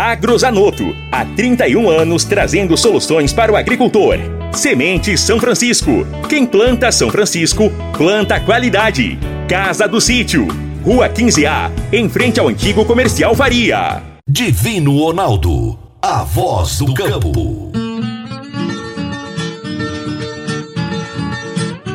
Agrozanoto. Há 31 anos trazendo soluções para o agricultor. Semente São Francisco. Quem planta São Francisco, planta qualidade. Casa do Sítio. Rua 15A, em frente ao antigo comercial Faria. Divino Ronaldo. A voz do campo.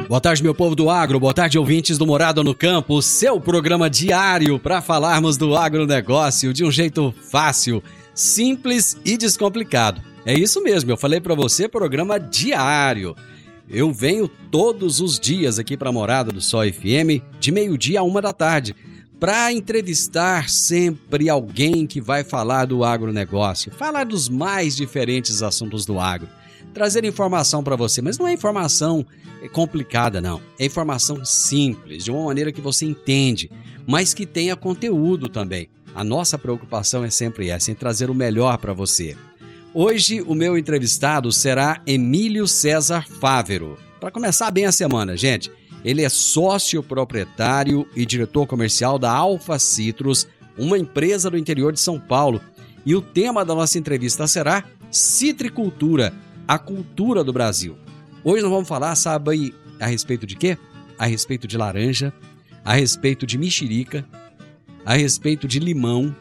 Boa tarde, meu povo do agro. Boa tarde, ouvintes do Morada no Campo. Seu programa diário para falarmos do agronegócio de um jeito fácil, simples e descomplicado. É isso mesmo, eu falei para você, programa diário. Eu venho todos os dias aqui para Morada do Sol FM, de meio-dia a uma da tarde, para entrevistar sempre alguém que vai falar do agronegócio, falar dos mais diferentes assuntos do agro trazer informação para você, mas não é informação complicada, não. É informação simples, de uma maneira que você entende, mas que tenha conteúdo também. A nossa preocupação é sempre essa, em trazer o melhor para você. Hoje, o meu entrevistado será Emílio César Fávero. Para começar bem a semana, gente, ele é sócio proprietário e diretor comercial da Alfa Citrus, uma empresa do interior de São Paulo. E o tema da nossa entrevista será citricultura a cultura do Brasil. Hoje nós vamos falar, sabe, a respeito de quê? A respeito de laranja, a respeito de mexerica, a respeito de limão,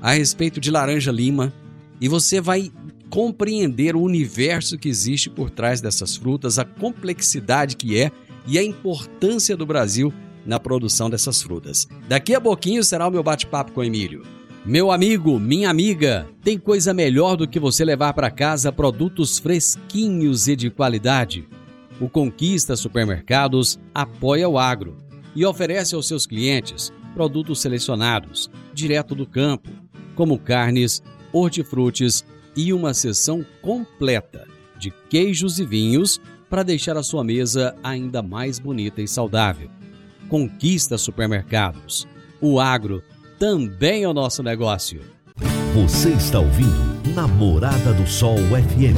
a respeito de laranja lima, e você vai compreender o universo que existe por trás dessas frutas, a complexidade que é e a importância do Brasil na produção dessas frutas. Daqui a pouquinho será o meu bate-papo com o Emílio. Meu amigo, minha amiga, tem coisa melhor do que você levar para casa produtos fresquinhos e de qualidade? O Conquista Supermercados apoia o agro e oferece aos seus clientes produtos selecionados, direto do campo, como carnes, hortifrutis e uma seção completa de queijos e vinhos para deixar a sua mesa ainda mais bonita e saudável. Conquista Supermercados. O agro também é o nosso negócio. Você está ouvindo Namorada do Sol FM.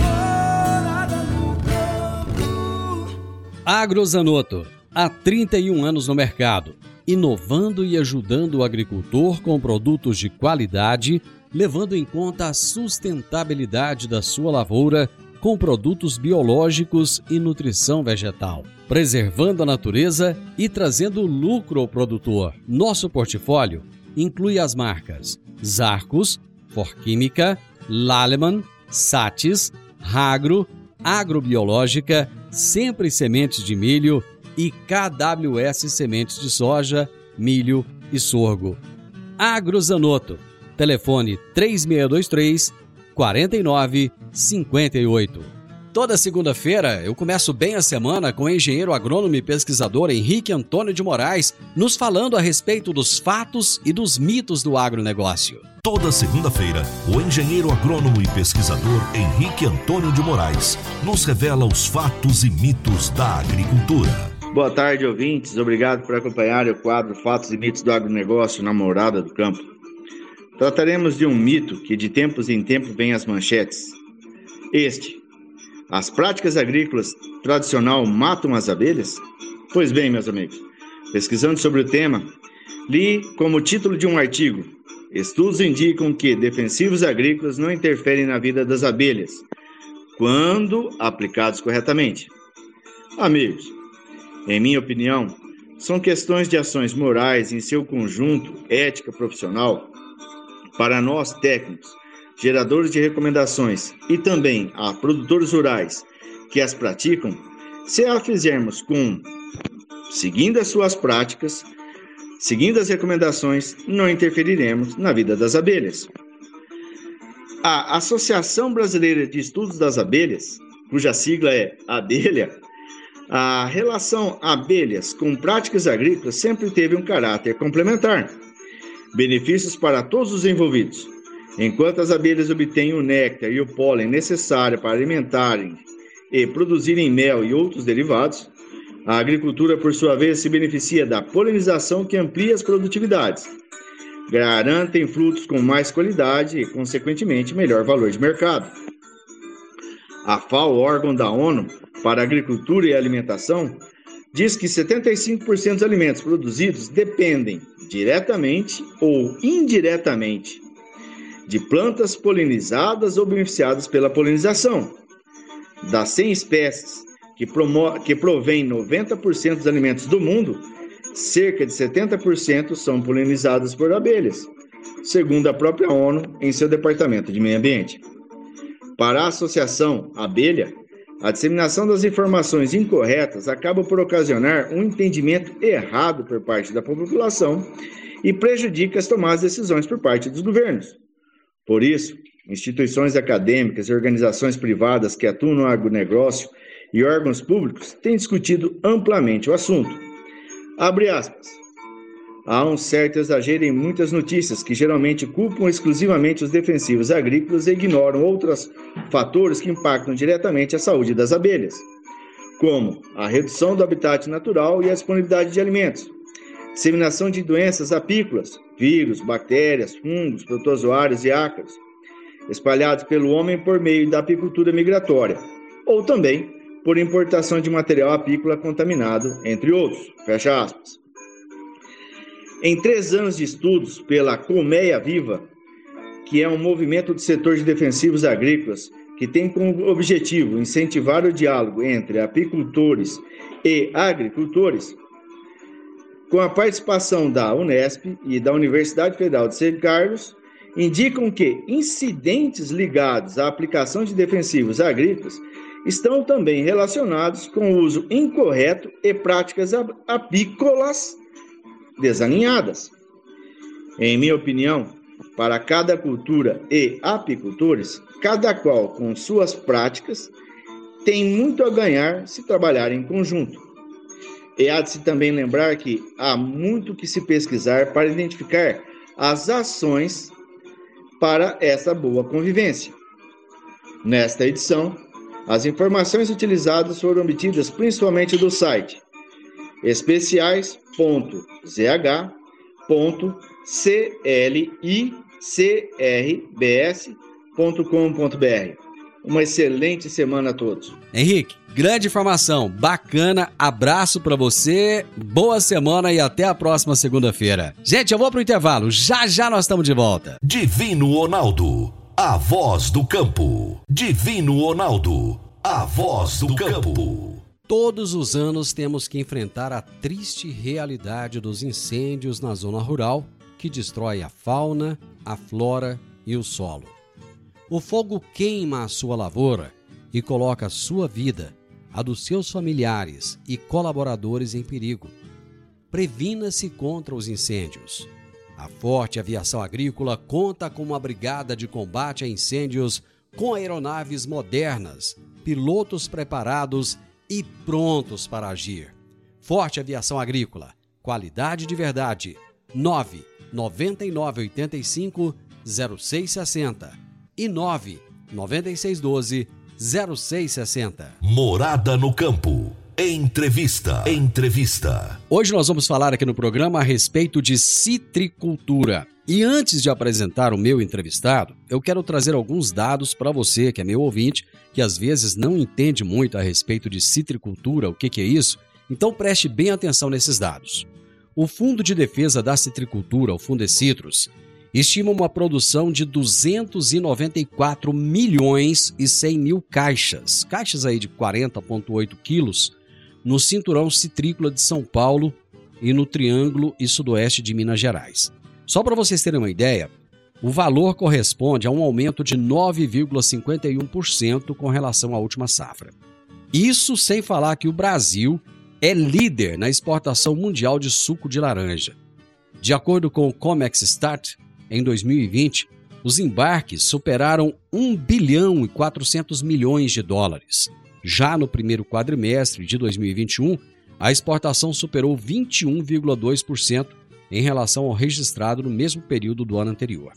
Agrozanoto, há 31 anos no mercado, inovando e ajudando o agricultor com produtos de qualidade, levando em conta a sustentabilidade da sua lavoura com produtos biológicos e nutrição vegetal, preservando a natureza e trazendo lucro ao produtor. Nosso portfólio inclui as marcas Zarcos, Forquímica, Laleman, Satis, Ragro, Agrobiológica, Sempre Sementes de Milho e KWS Sementes de Soja, Milho e Sorgo. Agrozanoto, telefone 3623 4958. Toda segunda-feira eu começo bem a semana com o engenheiro agrônomo e pesquisador Henrique Antônio de Moraes, nos falando a respeito dos fatos e dos mitos do agronegócio. Toda segunda-feira, o engenheiro agrônomo e pesquisador Henrique Antônio de Moraes nos revela os fatos e mitos da agricultura. Boa tarde, ouvintes. Obrigado por acompanhar o quadro Fatos e Mitos do Agronegócio na Morada do Campo. Trataremos de um mito que de tempos em tempos vem às manchetes. Este, as práticas agrícolas tradicional matam as abelhas? Pois bem, meus amigos, pesquisando sobre o tema, li como título de um artigo: Estudos indicam que defensivos agrícolas não interferem na vida das abelhas, quando aplicados corretamente. Amigos, em minha opinião, são questões de ações morais em seu conjunto, ética profissional. Para nós técnicos, geradores de recomendações e também a produtores rurais que as praticam, se a fizermos com seguindo as suas práticas, seguindo as recomendações, não interferiremos na vida das abelhas. A Associação Brasileira de Estudos das Abelhas, cuja sigla é Abelha, a relação abelhas com práticas agrícolas sempre teve um caráter complementar. Benefícios para todos os envolvidos. Enquanto as abelhas obtêm o néctar e o pólen necessário para alimentarem e produzirem mel e outros derivados, a agricultura, por sua vez, se beneficia da polinização que amplia as produtividades, garantem frutos com mais qualidade e, consequentemente, melhor valor de mercado. A FAO, órgão da ONU para Agricultura e Alimentação, diz que 75% dos alimentos produzidos dependem, diretamente ou indiretamente, de plantas polinizadas ou beneficiadas pela polinização. Das 100 espécies que, que provém 90% dos alimentos do mundo, cerca de 70% são polinizados por abelhas, segundo a própria ONU em seu Departamento de Meio Ambiente. Para a associação abelha, a disseminação das informações incorretas acaba por ocasionar um entendimento errado por parte da população e prejudica as tomadas de decisões por parte dos governos. Por isso, instituições acadêmicas e organizações privadas que atuam no agronegócio e órgãos públicos têm discutido amplamente o assunto. Abre aspas. Há um certo exagero em muitas notícias que geralmente culpam exclusivamente os defensivos agrícolas e ignoram outros fatores que impactam diretamente a saúde das abelhas, como a redução do habitat natural e a disponibilidade de alimentos, disseminação de doenças apícolas, vírus, bactérias, fungos, protozoários e ácaros, espalhados pelo homem por meio da apicultura migratória, ou também por importação de material apícola contaminado, entre outros. Fecha aspas. Em três anos de estudos pela Colmeia Viva, que é um movimento do setor de defensivos agrícolas que tem como objetivo incentivar o diálogo entre apicultores e agricultores, com a participação da Unesp e da Universidade Federal de São Carlos, indicam que incidentes ligados à aplicação de defensivos agrícolas estão também relacionados com o uso incorreto e práticas apícolas desalinhadas. Em minha opinião, para cada cultura e apicultores, cada qual com suas práticas, tem muito a ganhar se trabalhar em conjunto. E há de se também lembrar que há muito que se pesquisar para identificar as ações para essa boa convivência. Nesta edição, as informações utilizadas foram obtidas principalmente do site especiais.zh.clicrbs.com.br. Uma excelente semana a todos. Henrique, grande informação, bacana, abraço para você, boa semana e até a próxima segunda-feira. Gente, eu vou pro intervalo, já já nós estamos de volta. Divino Ronaldo a voz do campo. Divino Ronaldo, a voz do campo. Todos os anos temos que enfrentar a triste realidade dos incêndios na zona rural que destrói a fauna, a flora e o solo. O fogo queima a sua lavoura e coloca a sua vida, a dos seus familiares e colaboradores em perigo. Previna-se contra os incêndios. A Forte Aviação Agrícola conta com uma brigada de combate a incêndios com aeronaves modernas, pilotos preparados e prontos para agir. Forte Aviação Agrícola, qualidade de verdade. 9 9985 0660 e 9 9612 0660. Morada no campo. Entrevista. Entrevista. Hoje nós vamos falar aqui no programa a respeito de citricultura. E antes de apresentar o meu entrevistado, eu quero trazer alguns dados para você, que é meu ouvinte, que às vezes não entende muito a respeito de citricultura, o que, que é isso. Então preste bem atenção nesses dados. O Fundo de Defesa da Citricultura, o Fundecitrus, estima uma produção de 294 milhões e 100 mil caixas, caixas aí de 40,8 quilos, no cinturão citrícola de São Paulo e no Triângulo e Sudoeste de Minas Gerais. Só para vocês terem uma ideia, O valor corresponde a um aumento de 9,51% com relação à última safra. Isso sem falar que o Brasil é líder na exportação mundial de suco de laranja. De acordo com o Comex Start, em 2020, os embarques superaram 1 bilhão e 400 milhões de dólares. Já no primeiro quadrimestre de 2021, a exportação superou 21,2% em relação ao registrado no mesmo período do ano anterior.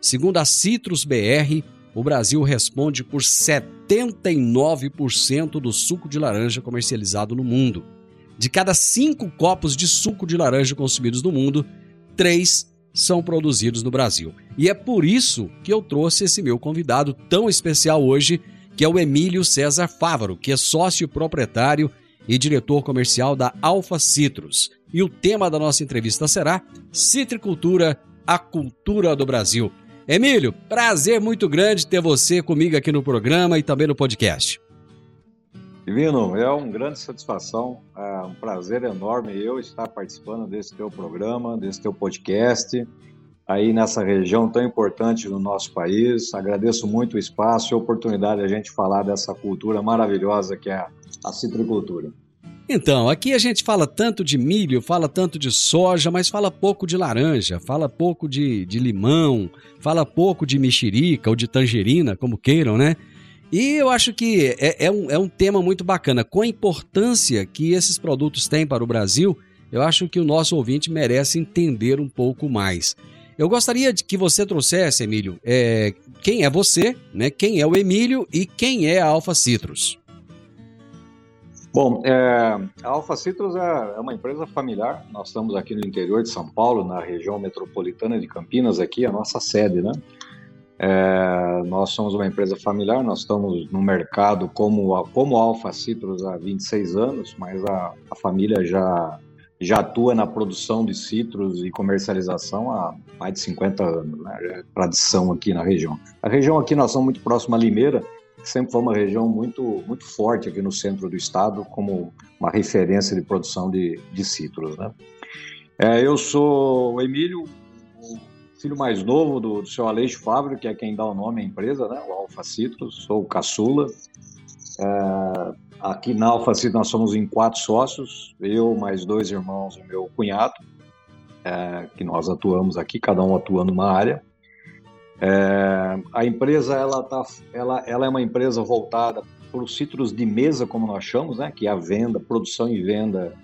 Segundo a Citrus BR, o Brasil responde por 79% do suco de laranja comercializado no mundo. De cada cinco copos de suco de laranja consumidos no mundo, três são produzidos no Brasil. E é por isso que eu trouxe esse meu convidado tão especial hoje, que é o Emílio César Fávaro, que é sócio proprietário e diretor comercial da Alfa Citrus. E o tema da nossa entrevista será Citricultura, a cultura do Brasil. Emílio, prazer muito grande ter você comigo aqui no programa e também no podcast. Divino, é uma grande satisfação, é um prazer enorme eu estar participando desse teu programa, desse teu podcast, aí nessa região tão importante do nosso país. Agradeço muito o espaço e a oportunidade de a gente falar dessa cultura maravilhosa que é a citricultura. Então, aqui a gente fala tanto de milho, fala tanto de soja, mas fala pouco de laranja, fala pouco de, de limão, fala pouco de mexerica ou de tangerina, como queiram, né? E eu acho que é, é, um, é um tema muito bacana. Com a importância que esses produtos têm para o Brasil, eu acho que o nosso ouvinte merece entender um pouco mais. Eu gostaria de que você trouxesse, Emílio, é, quem é você, né? quem é o Emílio e quem é a Alfa Citrus. Bom, é, a Alfa Citrus é, é uma empresa familiar. Nós estamos aqui no interior de São Paulo, na região metropolitana de Campinas, aqui a nossa sede, né? É, nós somos uma empresa familiar, nós estamos no mercado como, como Alfa Citrus há 26 anos, mas a, a família já, já atua na produção de citros e comercialização há mais de 50 anos, né? É tradição aqui na região. A região aqui nós somos muito próxima a Limeira, que sempre foi uma região muito, muito forte aqui no centro do estado, como uma referência de produção de, de citros. Né? É, eu sou o Emílio, filho mais novo do, do seu Aleixo Fábio, que é quem dá o nome à empresa, né? o Alfa Citrus, sou o caçula. É, aqui na Alfa Citrus nós somos em quatro sócios, eu mais dois irmãos e meu cunhado, é, que nós atuamos aqui, cada um atuando numa área. É, a empresa ela, tá, ela, ela é uma empresa voltada para os citros de mesa, como nós chamamos, né? que é a venda, produção e venda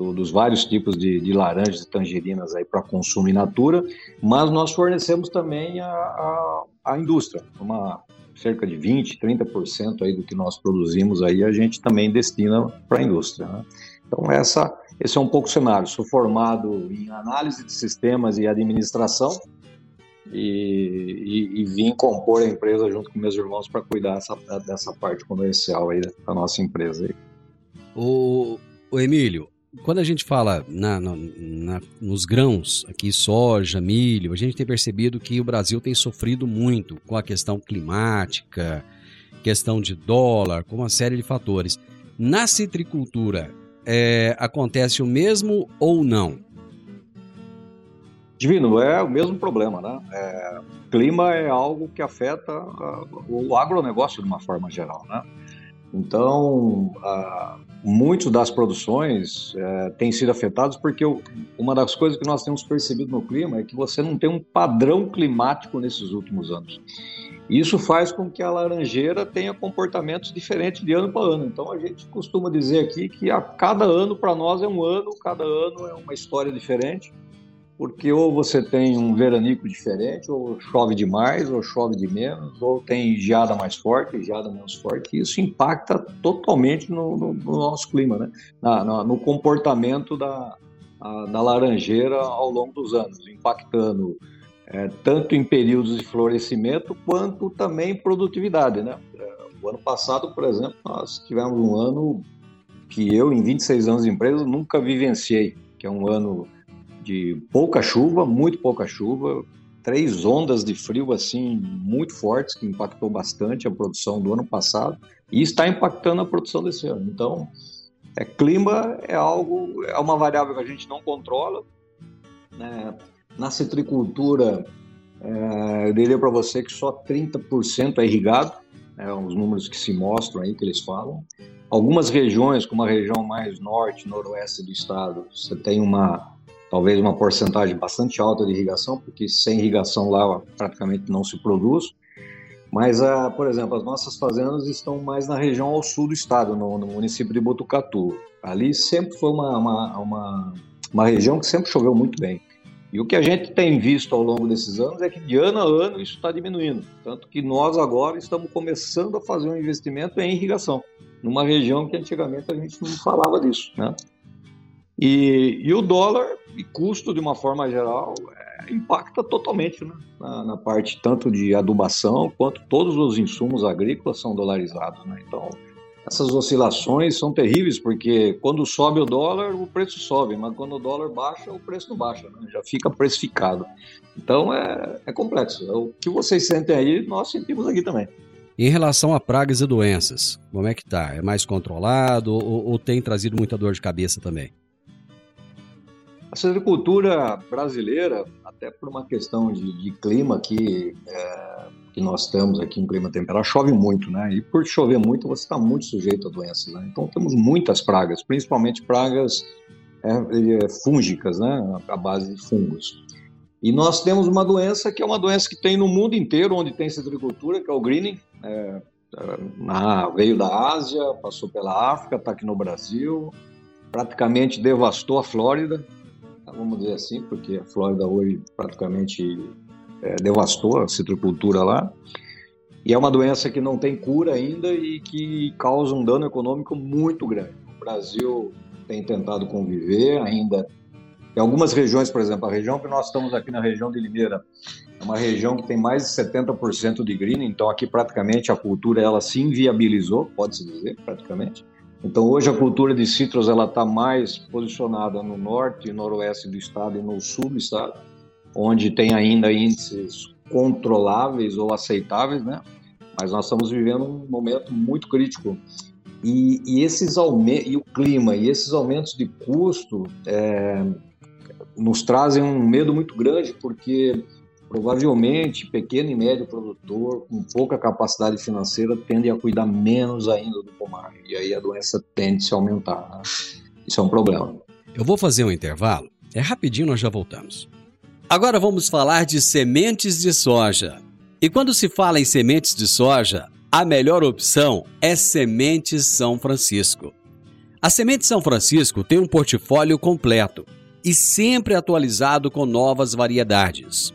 do, dos vários tipos de, de, laranjas e tangerinas aí para consumo in natura, mas nós fornecemos também a, a, a indústria, uma cerca de 20, 30% aí do que nós produzimos aí a gente também destina para a indústria. Né? Então essa, esse é um pouco o cenário. Sou formado em análise de sistemas e administração e, e, e vim compor a empresa junto com meus irmãos para cuidar dessa, dessa parte comercial aí da nossa empresa. Aí. O, o Emílio, quando a gente fala na, na, na, nos grãos, aqui soja, milho, a gente tem percebido que o Brasil tem sofrido muito com a questão climática, questão de dólar, com uma série de fatores. Na citricultura, é, acontece o mesmo ou não? Divino, é o mesmo problema, né? É, clima é algo que afeta o agronegócio de uma forma geral, né? Então, muitas das produções é, têm sido afetadas porque uma das coisas que nós temos percebido no clima é que você não tem um padrão climático nesses últimos anos. Isso faz com que a laranjeira tenha comportamentos diferentes de ano para ano. Então a gente costuma dizer aqui que a cada ano para nós é um ano, cada ano é uma história diferente porque ou você tem um veranico diferente, ou chove demais, ou chove de menos, ou tem geada mais forte, geada menos forte, e isso impacta totalmente no, no, no nosso clima, né? Na, no comportamento da, a, da laranjeira ao longo dos anos, impactando é, tanto em períodos de florescimento quanto também produtividade, né? É, o ano passado, por exemplo, nós tivemos um ano que eu, em 26 anos de empresa, nunca vivenciei, que é um ano de pouca chuva, muito pouca chuva, três ondas de frio assim muito fortes que impactou bastante a produção do ano passado e está impactando a produção desse ano. Então, é clima é algo é uma variável que a gente não controla. Né? Na citricultura É, eu diria para você que só 30% é irrigado, é, os números que se mostram aí, que eles falam. Algumas regiões, como a região mais norte, noroeste do estado, você tem uma, talvez uma porcentagem bastante alta de irrigação, porque sem irrigação lá praticamente não se produz. Mas, uh, por exemplo, as nossas fazendas estão mais na região ao sul do estado, no, no município de Botucatu. Ali sempre foi uma, uma, uma, uma região que sempre choveu muito bem. E o que a gente tem visto ao longo desses anos é que de ano a ano isso está diminuindo. Tanto que nós agora estamos começando a fazer um investimento em irrigação, numa região que antigamente a gente não falava disso. Né? E, e o dólar e custo, de uma forma geral, é, impacta totalmente né? na, na, parte tanto de adubação quanto todos os insumos agrícolas são dolarizados. Né? Então, essas oscilações são terríveis, porque quando sobe o dólar, o preço sobe, mas quando o dólar baixa, o preço não baixa, né? já fica precificado. Então é, é complexo. O que vocês sentem aí, nós sentimos aqui também. Em relação a pragas e doenças, como é que tá? É mais controlado ou, ou tem trazido muita dor de cabeça também? A agricultura brasileira, até por uma questão de, de clima aqui, é, que nós estamos aqui, um clima temperado, chove muito, né? E por chover muito, você está muito sujeito a doenças, né? Então temos muitas pragas, principalmente pragas é, é, fúngicas, né? A base de fungos. E nós temos uma doença que é uma doença que tem no mundo inteiro, onde tem citricultura, que é o greening. É, na, veio da Ásia, passou pela África, está aqui no Brasil, praticamente devastou a Flórida, vamos dizer assim, porque a Flórida hoje praticamente é, devastou a citricultura lá. E é uma doença que não tem cura ainda e que causa um dano econômico muito grande. O Brasil tem tentado conviver ainda. Em algumas regiões, por exemplo, a região que nós estamos aqui na região de Limeira, é uma região que tem mais de 70% de green, então aqui praticamente a cultura ela se inviabilizou, pode-se dizer, praticamente. Então hoje a cultura de citros ela está mais posicionada no norte e noroeste do estado e no sul do estado onde tem ainda índices controláveis ou aceitáveis, né? Mas nós estamos vivendo um momento muito crítico e, e esses e o clima e esses aumentos de custo é, nos trazem um medo muito grande porque provavelmente pequeno e médio produtor com pouca capacidade financeira tende a cuidar menos ainda do pomar e aí a doença tende a se aumentar. Né? Isso é um problema. Eu vou fazer um intervalo. É rapidinho, nós já voltamos. Agora vamos falar de sementes de soja. E quando se fala em sementes de soja, a melhor opção é Sementes São Francisco. A Semente São Francisco tem um portfólio completo e sempre atualizado com novas variedades.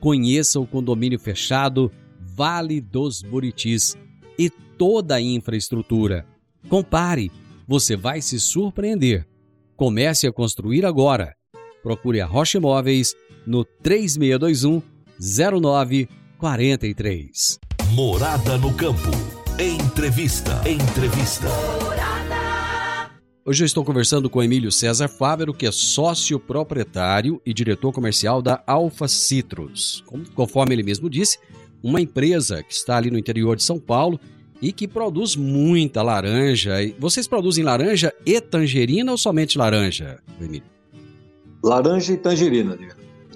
Conheça o condomínio fechado Vale dos Buritis e toda a infraestrutura. Compare, você vai se surpreender. Comece a construir agora. Procure a Rocha Imóveis no 3621 0943. Morada no campo. Entrevista. Entrevista. Hoje eu estou conversando com Emílio César Fávero, que é sócio proprietário e diretor comercial da Alfa Citrus. Conforme ele mesmo disse, uma empresa que está ali no interior de São Paulo e que produz muita laranja. Vocês produzem laranja e tangerina ou somente laranja, Emílio? Laranja e tangerina,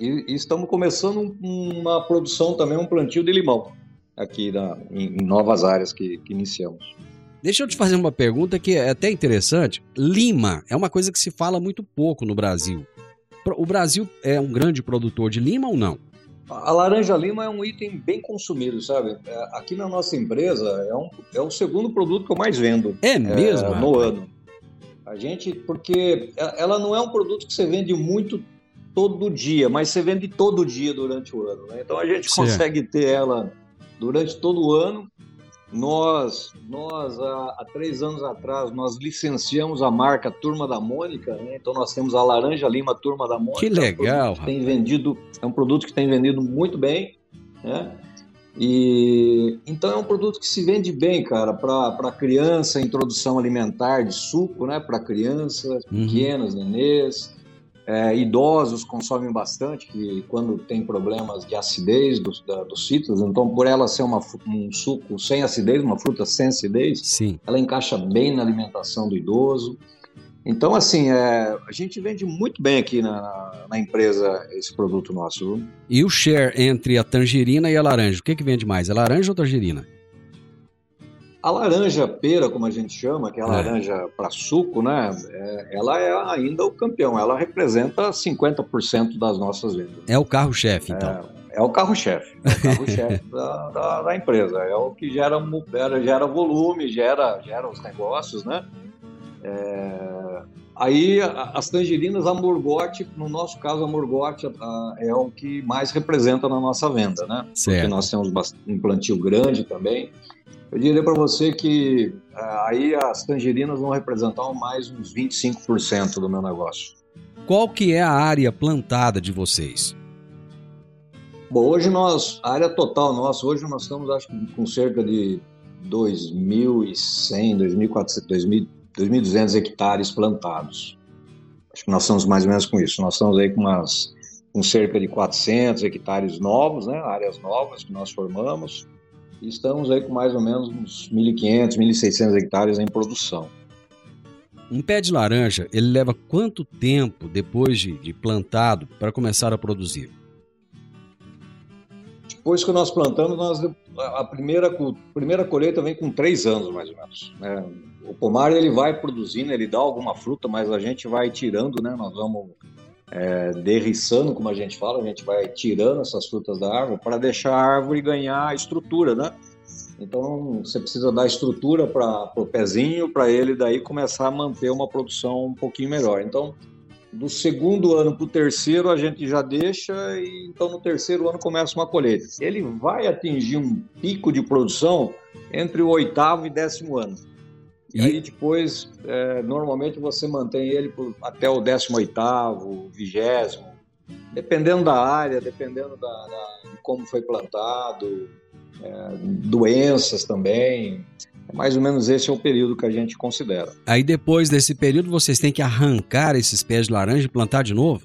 e, e estamos começando uma produção também, um plantio de limão aqui na, em, em novas áreas que, que iniciamos. Deixa eu te fazer uma pergunta que é até interessante. Lima é uma coisa que se fala muito pouco no Brasil. O Brasil é um grande produtor de lima ou não? A laranja lima é um item bem consumido, sabe? É, aqui na nossa empresa é, um, é o segundo produto que eu mais vendo. É mesmo? É, no ano. A gente, porque ela não é um produto que você vende muito todo dia, mas você vende todo dia durante o ano. Né? Então a gente consegue ter ela durante todo o ano nós, nós há, há, três anos atrás, nós licenciamos a marca Turma da Mônica, né? então nós temos a Laranja Lima Turma da Mônica. Que legal! É um, que tem vendido, é um produto que tem vendido muito bem, né? E então é um produto que se vende bem, cara, para criança, introdução alimentar de suco, né? Para crianças uhum. pequenas, nenês. É, idosos consomem bastante, que quando tem problemas de acidez dos, da, dos citros, então por ela ser uma, um suco sem acidez, uma fruta sem acidez, Sim. ela encaixa bem na alimentação do idoso. Então, assim, é, a gente vende muito bem aqui na, na empresa esse produto nosso. E o share entre a tangerina e a laranja, o que, que vende mais? É laranja ou tangerina? A laranja pera, como a gente chama, que é a é. laranja para suco, né? É, ela é ainda o campeão. Ela representa 50% das nossas vendas. É o carro-chefe, então. É, é o carro-chefe. É o carro-chefe da, da, da, empresa. É o que gera, gera volume, gera, gera os negócios, né? É, aí as tangerinas, a Morgote, no nosso caso, a Morgote é o que mais representa na nossa venda, né? Certo. Porque nós temos um plantio grande também. Eu diria para você que uh, aí as tangerinas vão representar mais uns 25% do meu negócio. Qual que é a área plantada de vocês? Bom, hoje nós, a área total nossa, hoje nós estamos acho com cerca de 2.100, 2.400, 2.200 hectares plantados. Acho que nós estamos mais ou menos com isso. Nós estamos aí com umas com cerca de 400 hectares novos, né, áreas novas que nós formamos estamos aí com mais ou menos uns 1.500, 1.600 hectares em produção. Um pé de laranja, ele leva quanto tempo depois de, de plantado para começar a produzir? Depois que nós plantamos, nós, a primeira, a primeira colheita vem com três anos, mais ou menos. Né? O pomar ele vai produzindo, ele dá alguma fruta, mas a gente vai tirando, né? Nós vamos é, derriçando, como a gente fala, a gente vai tirando essas frutas da árvore para deixar a árvore ganhar estrutura, né? Então você precisa dar estrutura para o pezinho, para ele daí começar a manter uma produção um pouquinho melhor. Então, do segundo ano para o terceiro a gente já deixa e então no terceiro ano começa uma colheita. Ele vai atingir um pico de produção entre o oitavo e décimo ano. E aí depois, é, normalmente você mantém ele por, até o 18º, 20 dependendo da área, dependendo da, da de como foi plantado, é, doenças também. É mais ou menos esse é o período que a gente considera. Aí depois desse período vocês têm que arrancar esses pés de laranja e plantar de novo?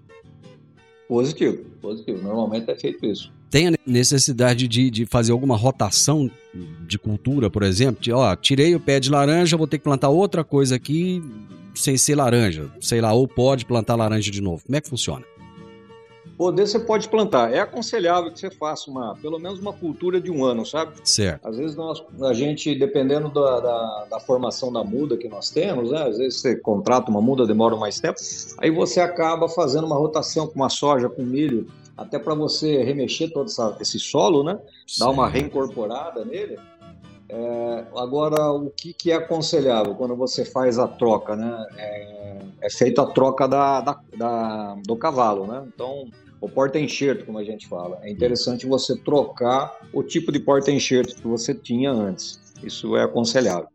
Positivo, positivo. Normalmente é feito isso tem a necessidade de, de fazer alguma rotação de cultura, por exemplo? De, ó, tirei o pé de laranja, vou ter que plantar outra coisa aqui sem ser laranja, sei lá, ou pode plantar laranja de novo. Como é que funciona? Poder você pode plantar. É aconselhável que você faça uma, pelo menos uma cultura de um ano, sabe? Certo. Às vezes nós, a gente, dependendo da, da, da, formação da muda que nós temos, né? Às vezes você contrata uma muda, demora mais tempo, aí você acaba fazendo uma rotação com uma soja, com milho, até para você remexer todo essa, esse solo, né? Sim. Dar uma reincorporada nele. É, agora, o que, que, é aconselhável quando você faz a troca, né? É, é feita a troca da, da, da, do cavalo, né? Então, o porta-enxerto, como a gente fala. É interessante você trocar o tipo de porta-enxerto que você tinha antes. Isso é aconselhável.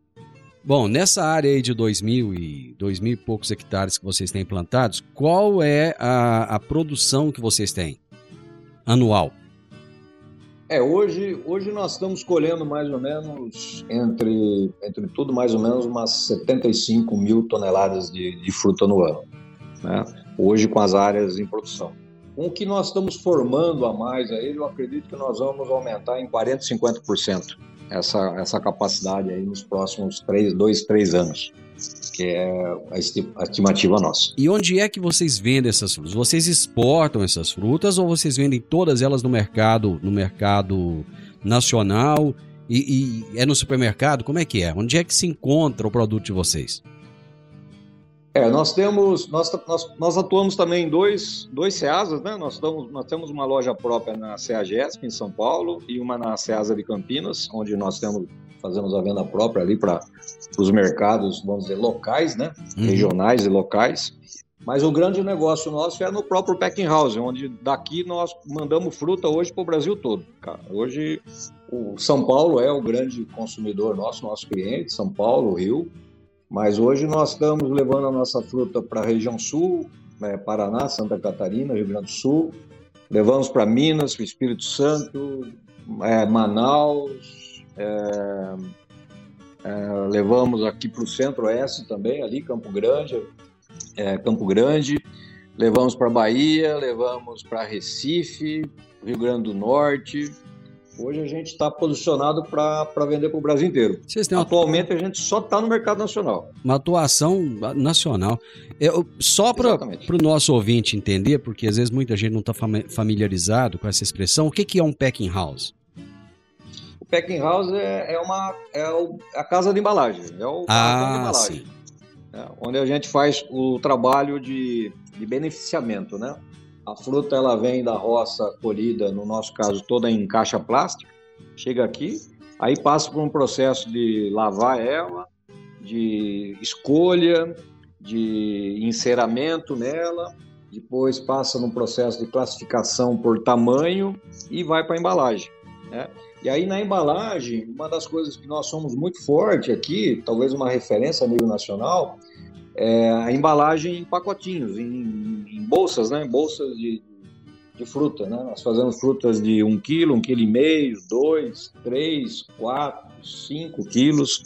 Bom, nessa área aí de dois mil e, dois mil e poucos hectares que vocês têm plantados, qual é a, a produção que vocês têm? Anual? É, hoje, hoje nós estamos colhendo mais ou menos, entre, entre tudo, mais ou menos umas 75 mil toneladas de, de fruta no ano. Né? Hoje com as áreas em produção. Com o que nós estamos formando a mais aí, eu acredito que nós vamos aumentar em 40%, 50% essa, essa capacidade aí nos próximos três, dois, três anos que é a estimativa nossa. E onde é que vocês vendem essas frutas? Vocês exportam essas frutas ou vocês vendem todas elas no mercado, no mercado nacional? E, e é no supermercado? Como é que é? Onde é que se encontra o produto de vocês? É, nós temos, nós, nós, nós atuamos também em dois, dois CEASAs, né? Nós, estamos, nós temos uma loja própria na CEAGESP, em São Paulo, e uma na CEASA de Campinas, onde nós temos, fazemos a venda própria ali para os mercados, vamos dizer, locais, né? Uhum. Regionais e locais. Mas o grande negócio nosso é no próprio packing house, onde daqui nós mandamos fruta hoje para o Brasil todo. Cara. Hoje o São Paulo é o grande consumidor nosso, nosso cliente, São Paulo, Rio. Mas hoje nós estamos levando a nossa fruta para a região sul, né, Paraná, Santa Catarina, Rio Grande do Sul. Levamos para Minas, para Espírito Santo, é, Manaus. É, é, levamos aqui para o centro-oeste também, ali, Campo Grande, é, Campo Grande. Levamos para Bahia, levamos para Recife, Rio Grande do Norte, Hoje a gente está posicionado para vender para o Brasil inteiro. Uma... Atualmente a gente só está no mercado nacional. Uma atuação nacional. Eu, só para o nosso ouvinte entender, porque às vezes muita gente não está familiarizado com essa expressão, o que, que é um packing house? O packing house é, é uma, é a casa de embalagem. É o ah, de embalagem. Sim. É, onde a gente faz o trabalho de, de beneficiamento, né? A fruta ela vem da roça colhida, no nosso caso, toda em caixa plástica, chega aqui, aí passa por um processo de lavar ela, de escolha, de enceramento nela, depois passa no processo de classificação por tamanho e vai para a embalagem. Né? E aí na embalagem, uma das coisas que nós somos muito forte aqui, talvez uma referência a nível nacional, é, a embalagem em pacotinhos, em, em bolsas, né? Bolsas de, de fruta, né? Nós fazemos frutas de 1 quilo, 1 quilo e meio, 2, 3, 4, 5 quilos.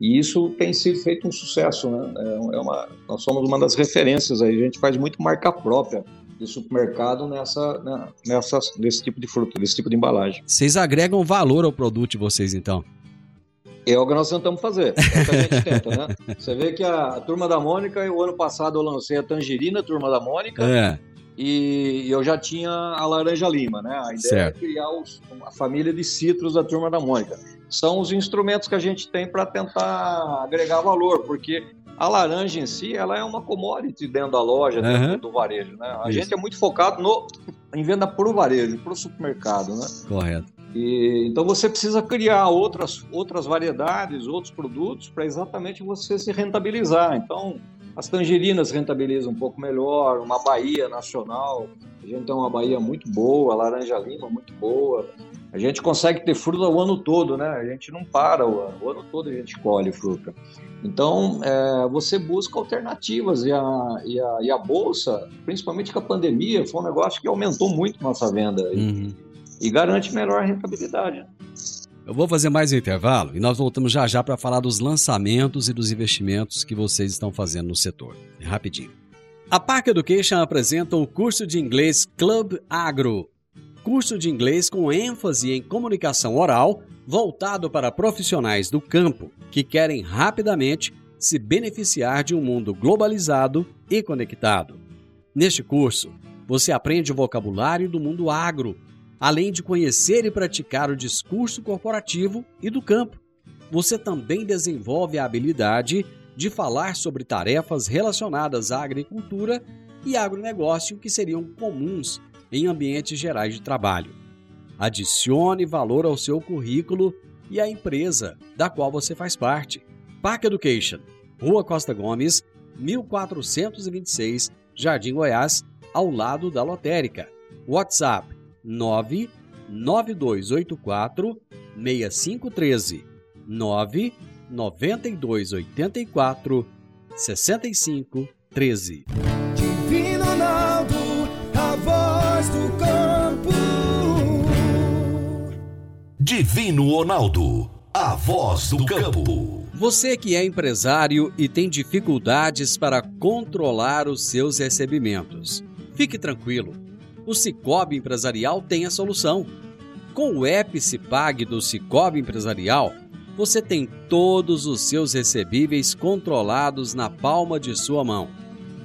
E isso tem sido feito um sucesso, né? É, é uma, nós somos uma das referências aí. A gente faz muito marca própria de supermercado nessa, né, nessa, desse tipo de fruta, desse tipo de embalagem. Vocês agregam valor ao produto de vocês, então? É o que nós tentamos fazer, é o que a gente tenta, né? Você vê que a, a Turma da Mônica, o ano passado eu lancei a Tangerina Turma da Mônica, é. e eu já tinha a Laranja Lima, né? A ideia é certo. é criar os, a família de citros da Turma da Mônica. São os instrumentos que a gente tem para tentar agregar valor, porque a laranja em si, ela é uma commodity dentro da loja, dentro uhum. do varejo, né? A Isso. gente é muito focado no, em venda para o varejo, para o supermercado, né? Correto. E, então você precisa criar outras, outras variedades, outros produtos para exatamente você se rentabilizar. Então, as tangerinas rentabilizam um pouco melhor, uma Bahia nacional, a gente tem uma Bahia muito boa, laranja lima muito boa. A gente consegue ter fruta o ano todo, né? A gente não para o ano, o ano todo a gente colhe fruta. Então, é, você busca alternativas e a, e, a, e a Bolsa, principalmente com a pandemia, foi um negócio que aumentou muito nossa venda. Uhum garante melhor rentabilidade. Eu vou fazer mais um intervalo e nós voltamos já já para falar dos lançamentos e dos investimentos que vocês estão fazendo no setor. É rapidinho. A Park Education apresenta o curso de inglês Club Agro. Curso de inglês com ênfase em comunicação oral, voltado para profissionais do campo que querem rapidamente se beneficiar de um mundo globalizado e conectado. Neste curso, você aprende o vocabulário do mundo agro Além de conhecer e praticar o discurso corporativo e do campo, você também desenvolve a habilidade de falar sobre tarefas relacionadas à agricultura e agronegócio que seriam comuns em ambientes gerais de trabalho. Adicione valor ao seu currículo e à empresa da qual você faz parte. Park Education, Rua Costa Gomes, 1426, Jardim Goiás, ao lado da lotérica. WhatsApp 99284 6513 99284 6513 Divino Ronaldo, a voz do campo. Divino Ronaldo, a voz do campo. Você que é empresário e tem dificuldades para controlar os seus recebimentos, fique tranquilo o Cicobi Empresarial tem a solução. Com o Epicipag do Cicobi Empresarial, você tem todos os seus recebíveis controlados na palma de sua mão.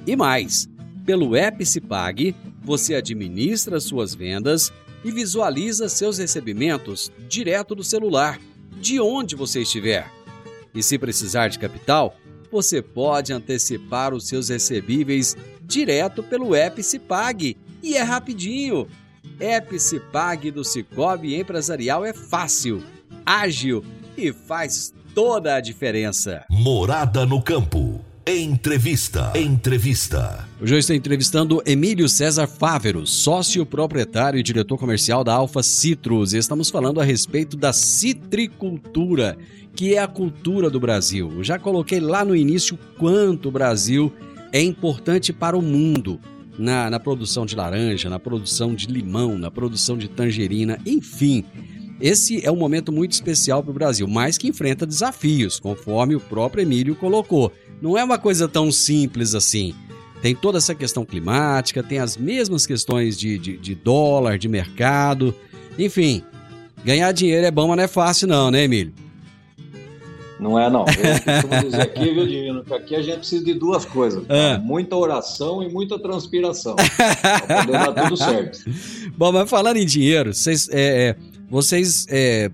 E mais, pelo Epicipag, você administra suas vendas e visualiza seus recebimentos direto do celular, de onde você estiver. E se precisar de capital, você pode antecipar os seus recebíveis direto pelo app Cipag e é rapidinho. Cipag do Cicobi Empresarial é fácil, ágil e faz toda a diferença. Morada no campo. Entrevista. Entrevista. Hoje eu estou entrevistando Emílio César Fávero, sócio proprietário e diretor comercial da Alfa Citrus. E estamos falando a respeito da citricultura, que é a cultura do Brasil. Eu já coloquei lá no início quanto o Brasil é importante para o mundo. Na, na produção de laranja, na produção de limão, na produção de tangerina, enfim. Esse é um momento muito especial para o Brasil, mas que enfrenta desafios, conforme o próprio Emílio colocou não é uma coisa tão simples assim. Tem toda essa questão climática, tem as mesmas questões de, de, de dólar, de mercado. Enfim, ganhar dinheiro é bom, mas não é fácil, não, né, Emílio? Não é, não. Eu costumo dizer aqui, viu, Divino, que aqui a gente precisa de duas coisas: é. muita oração e muita transpiração. pra poder dar tudo certo. Bom, mas falando em dinheiro, vocês, é, é vocês é,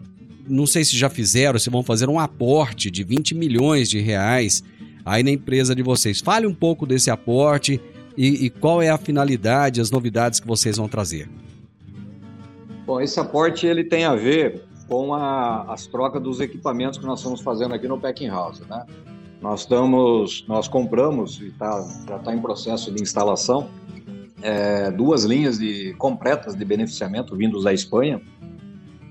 não sei se já fizeram, se vão fazer um aporte de 20 milhões de reais aí na empresa de vocês. Fale um pouco desse aporte e, e qual é a finalidade, as novidades que vocês vão trazer. Bom, esse aporte ele tem a ver com a, as trocas dos equipamentos que nós estamos fazendo aqui no Packing House, né? Nós estamos, nós compramos e tá, já está em processo de instalação é, duas linhas de completas de beneficiamento vindos da Espanha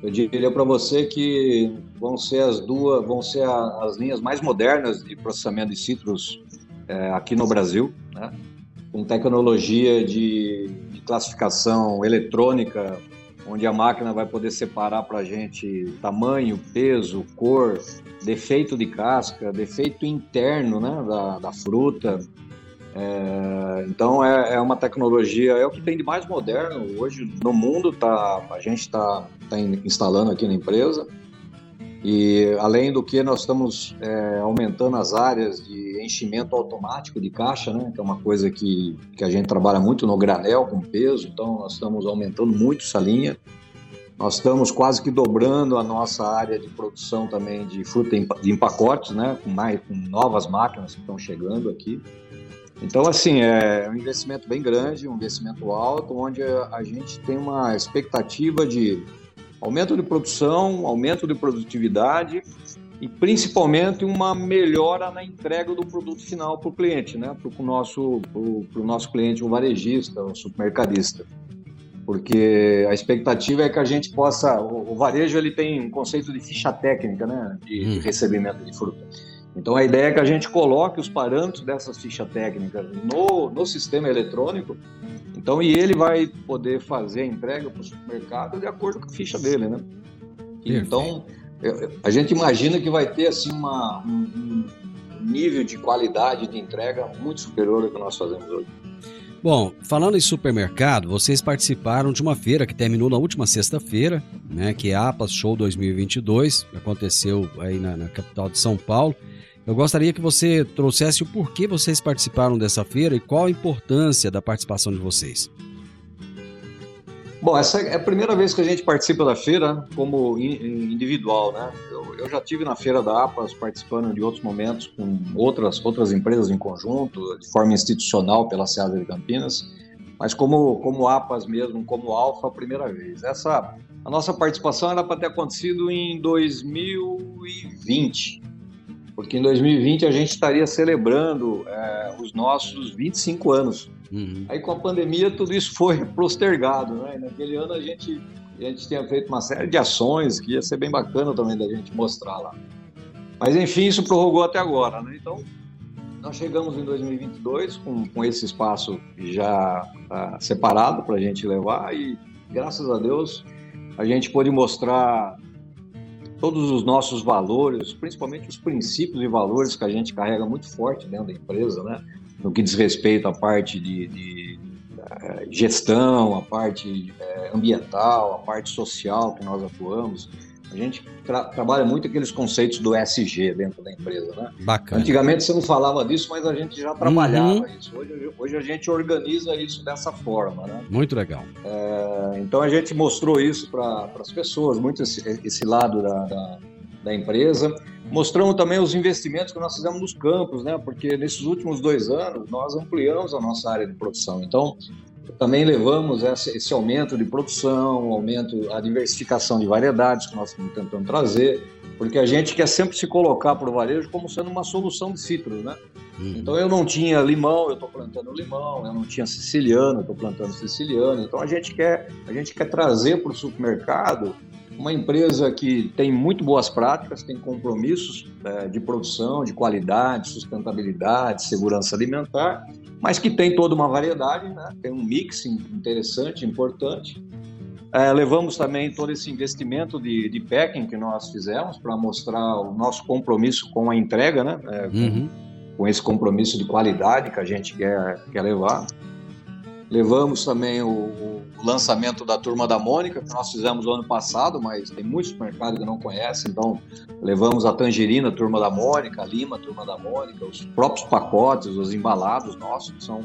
eu diria para você que vão ser as duas, vão ser a, as linhas mais modernas de processamento de citros é, aqui no Brasil, né? com tecnologia de, de, classificação eletrônica, onde a máquina vai poder separar para a gente tamanho, peso, cor, defeito de casca, defeito interno né, da, da fruta, é, então é, é, uma tecnologia, é o que tem de mais moderno hoje no mundo, tá, a gente está tá instalando aqui na empresa. E além do que nós estamos é, aumentando as áreas de enchimento automático de caixa, né, que é uma coisa que, que a gente trabalha muito no granel com peso, então nós estamos aumentando muito essa linha. Nós estamos quase que dobrando a nossa área de produção também de fruta de empacotes, né, com, mais, com novas máquinas que estão chegando aqui. Então, assim, é um investimento bem grande, um investimento alto, onde a gente tem uma expectativa de aumento de produção, aumento de produtividade e principalmente uma melhora na entrega do produto final para o cliente, né? para o nosso, pro, nosso cliente, o varejista, o supermercadista. Porque a expectativa é que a gente possa. O, o varejo ele tem um conceito de ficha técnica né? de, de hum. recebimento de fruta. Então a ideia é que a gente coloque os parâmetros dessas fichas técnicas no, no sistema eletrônico, então e ele vai poder fazer a entrega para o supermercado de acordo com a ficha dele, né? Então a gente imagina que vai ter assim uma, um, um nível de qualidade de entrega muito superior ao que nós fazemos hoje. Bom, falando em supermercado, vocês participaram de uma feira que terminou na última sexta-feira, né, que é a Apas Show 2022, aconteceu aí na, na capital de São Paulo. Eu gostaria que você trouxesse o porquê vocês participaram dessa feira e qual a importância da participação de vocês. Bom, essa é a primeira vez que a gente participa da feira como individual, né? Eu, eu, já tive na feira da APAS participando de outros momentos com outras outras empresas em conjunto, de forma institucional pela Seasa de Campinas, mas como como APAS mesmo, como Alfa, a primeira vez. Essa a nossa participação era para ter acontecido em 2020, porque em 2020 a gente estaria celebrando é, os nossos 25 anos. Uhum. Aí com a pandemia tudo isso foi postergado, né? E naquele ano a gente, a gente tinha feito uma série de ações que ia ser bem bacana também da gente mostrar lá. Mas enfim, isso prorrogou até agora, né? Então nós chegamos em 2022 com, com esse espaço já uh, separado para a gente levar e graças a Deus a gente pôde mostrar todos os nossos valores, principalmente os princípios e valores que a gente carrega muito forte dentro da empresa, né? no que diz respeito à parte de, de eh, gestão, a parte eh, ambiental, a parte social que nós atuamos. A gente tra trabalha muito aqueles conceitos do SG dentro da empresa, né? Bacana. Antigamente você não falava disso, mas a gente já trabalhava uhum. isso. Hoje, hoje, a gente organiza isso dessa forma, né? Muito legal. É, então a gente mostrou isso para as pessoas, muito esse, esse lado da, da, da, empresa. Mostramos também os investimentos que nós fizemos nos campos, né? Porque nesses últimos dois anos nós ampliamos a nossa área de produção. Então, também levamos esse aumento de produção, aumento, a diversificação de variedades que nós estamos tentando trazer, porque a gente quer sempre se colocar para o varejo como sendo uma solução de citros, né? Uhum. Então eu não tinha limão, eu estou plantando limão, eu não tinha siciliano, eu estou plantando siciliano. Então a gente quer, a gente quer trazer para o supermercado uma empresa que tem muito boas práticas, tem compromissos é, de produção, de qualidade, sustentabilidade, segurança alimentar, mas que tem toda uma variedade, né? tem um mix interessante, importante. É, levamos também todo esse investimento de, de packing que nós fizemos para mostrar o nosso compromisso com a entrega, né? É, com, uhum. com, esse compromisso de qualidade que a gente quer, quer levar. Levamos também o, o, lançamento da Turma da Mônica, que nós fizemos no ano passado, mas tem muitos mercados que não conhecem, então levamos a Tangerina, Turma da Mônica, a Lima, Turma da Mônica, os próprios pacotes, os embalados nossos, que são,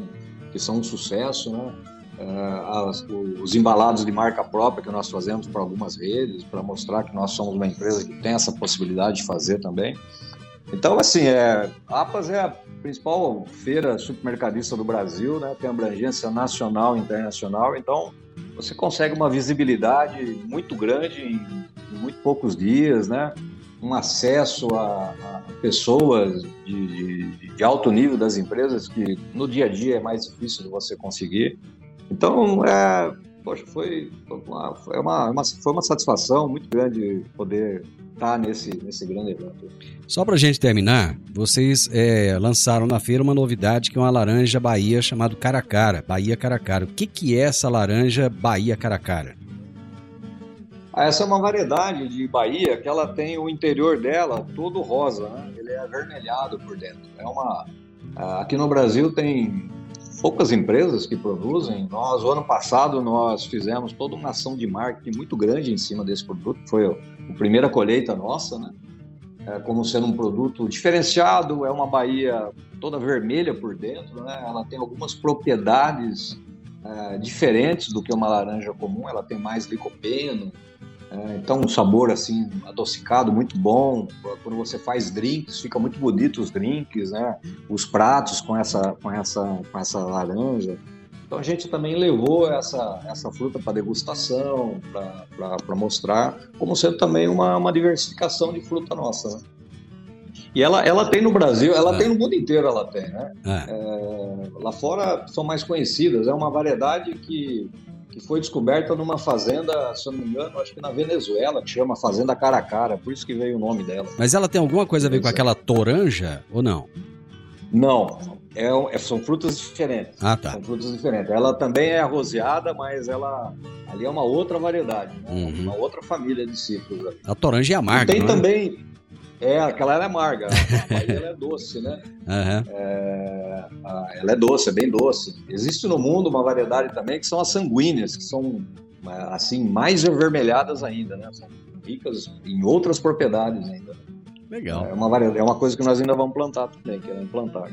que são um sucesso, né? Uh, as, os embalados de marca própria que nós fazemos para algumas redes, para mostrar que nós somos uma empresa que tem essa possibilidade de fazer também. Então, assim, é, a APAS é a principal feira supermercadista do Brasil, né? tem abrangência nacional e internacional, então você consegue uma visibilidade muito grande em, em muito poucos dias, né? um acesso a, a pessoas de, de, de, alto nível das empresas que no dia a dia é mais difícil de você conseguir. Então, é, poxa, foi uma, foi uma, uma, foi uma satisfação muito grande poder estar nesse, nesse grande evento. Só para a gente terminar, vocês é, lançaram na feira uma novidade que é uma laranja Bahia chamada Caracara, Bahia Caracara. O que, que é essa laranja Bahia Caracara? Ah, essa é uma variedade de Bahia que ela tem o interior dela todo rosa, né? ele é avermelhado por dentro. É uma, ah, aqui no Brasil tem poucas empresas que produzem. Nós, o ano passado, nós fizemos toda uma ação de marketing muito grande em cima desse produto. Foi a primeira colheita nossa, né? É, como sendo um produto diferenciado, é uma baía toda vermelha por dentro, né? Ela tem algumas propriedades é, diferentes do que uma laranja comum. Ela tem mais licopeno, é, então, um sabor assim adocicado, muito bom. Quando você faz drinks, fica muito bonito os drinks, né? Os pratos com essa, com essa, com essa laranja. Então a gente também levou essa, essa fruta para degustação, para mostrar como sendo também uma, uma diversificação de fruta nossa. Né? E ela, ela tem no Brasil, ela é. tem no mundo inteiro, ela tem, né? É. É, lá fora são mais conhecidas, é uma variedade que que foi descoberta numa fazenda, se eu não me engano, acho que na Venezuela, que chama Fazenda Caracara, por isso que veio o nome dela. Mas ela tem alguma coisa a ver com aquela toranja ou não? Não, é, é, são frutas diferentes. Ah, tá. São frutas diferentes. Ela também é arrozeada, mas ela ali é uma outra variedade, né? uhum. uma outra família de ciclos. A toranja é amarga. E tem é? também é, aquela ela é amarga, a Bahia ela é doce, né? Uhum. É, ela é doce, é bem doce. Existe no mundo uma variedade também que são as sanguíneas, que são assim mais avermelhadas ainda, né? São ricas em outras propriedades ainda. Legal. É uma, é uma coisa que nós ainda vamos plantar também, queremos plantar.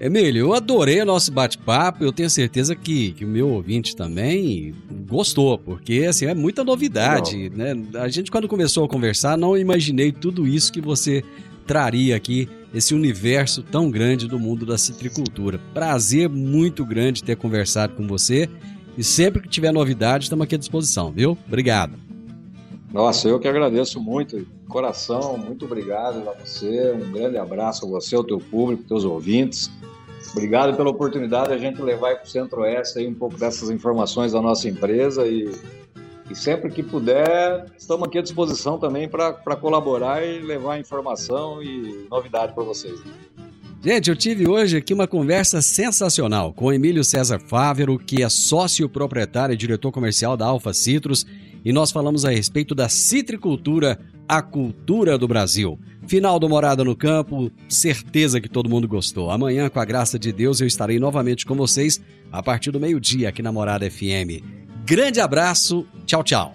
Emílio, eu adorei o nosso bate-papo. Eu tenho certeza que, que o meu ouvinte também gostou, porque assim, é muita novidade. Né? A gente, quando começou a conversar, não imaginei tudo isso que você traria aqui, esse universo tão grande do mundo da citricultura. Prazer muito grande ter conversado com você. E sempre que tiver novidade, estamos aqui à disposição, viu? Obrigado. Nossa, eu que agradeço muito, coração, muito obrigado a você, um grande abraço a você, ao teu público, teus ouvintes. Obrigado pela oportunidade de a gente levar para o Centro-Oeste um pouco dessas informações da nossa empresa e, e sempre que puder, estamos aqui à disposição também para colaborar e levar informação e novidade para vocês. Gente, eu tive hoje aqui uma conversa sensacional com Emílio César Fávero, que é sócio proprietário e diretor comercial da Alfa Citrus, e nós falamos a respeito da citricultura, a cultura do Brasil. Final do Morada no Campo, certeza que todo mundo gostou. Amanhã, com a graça de Deus, eu estarei novamente com vocês a partir do meio-dia aqui na Morada FM. Grande abraço, tchau, tchau.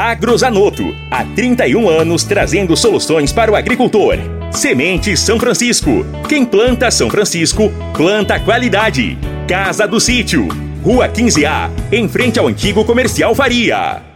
Agrozanoto, há 31 anos trazendo soluções para o agricultor. Semente São Francisco. Quem planta São Francisco, planta qualidade. Casa do Sítio, Rua 15A, em frente ao antigo comercial Faria.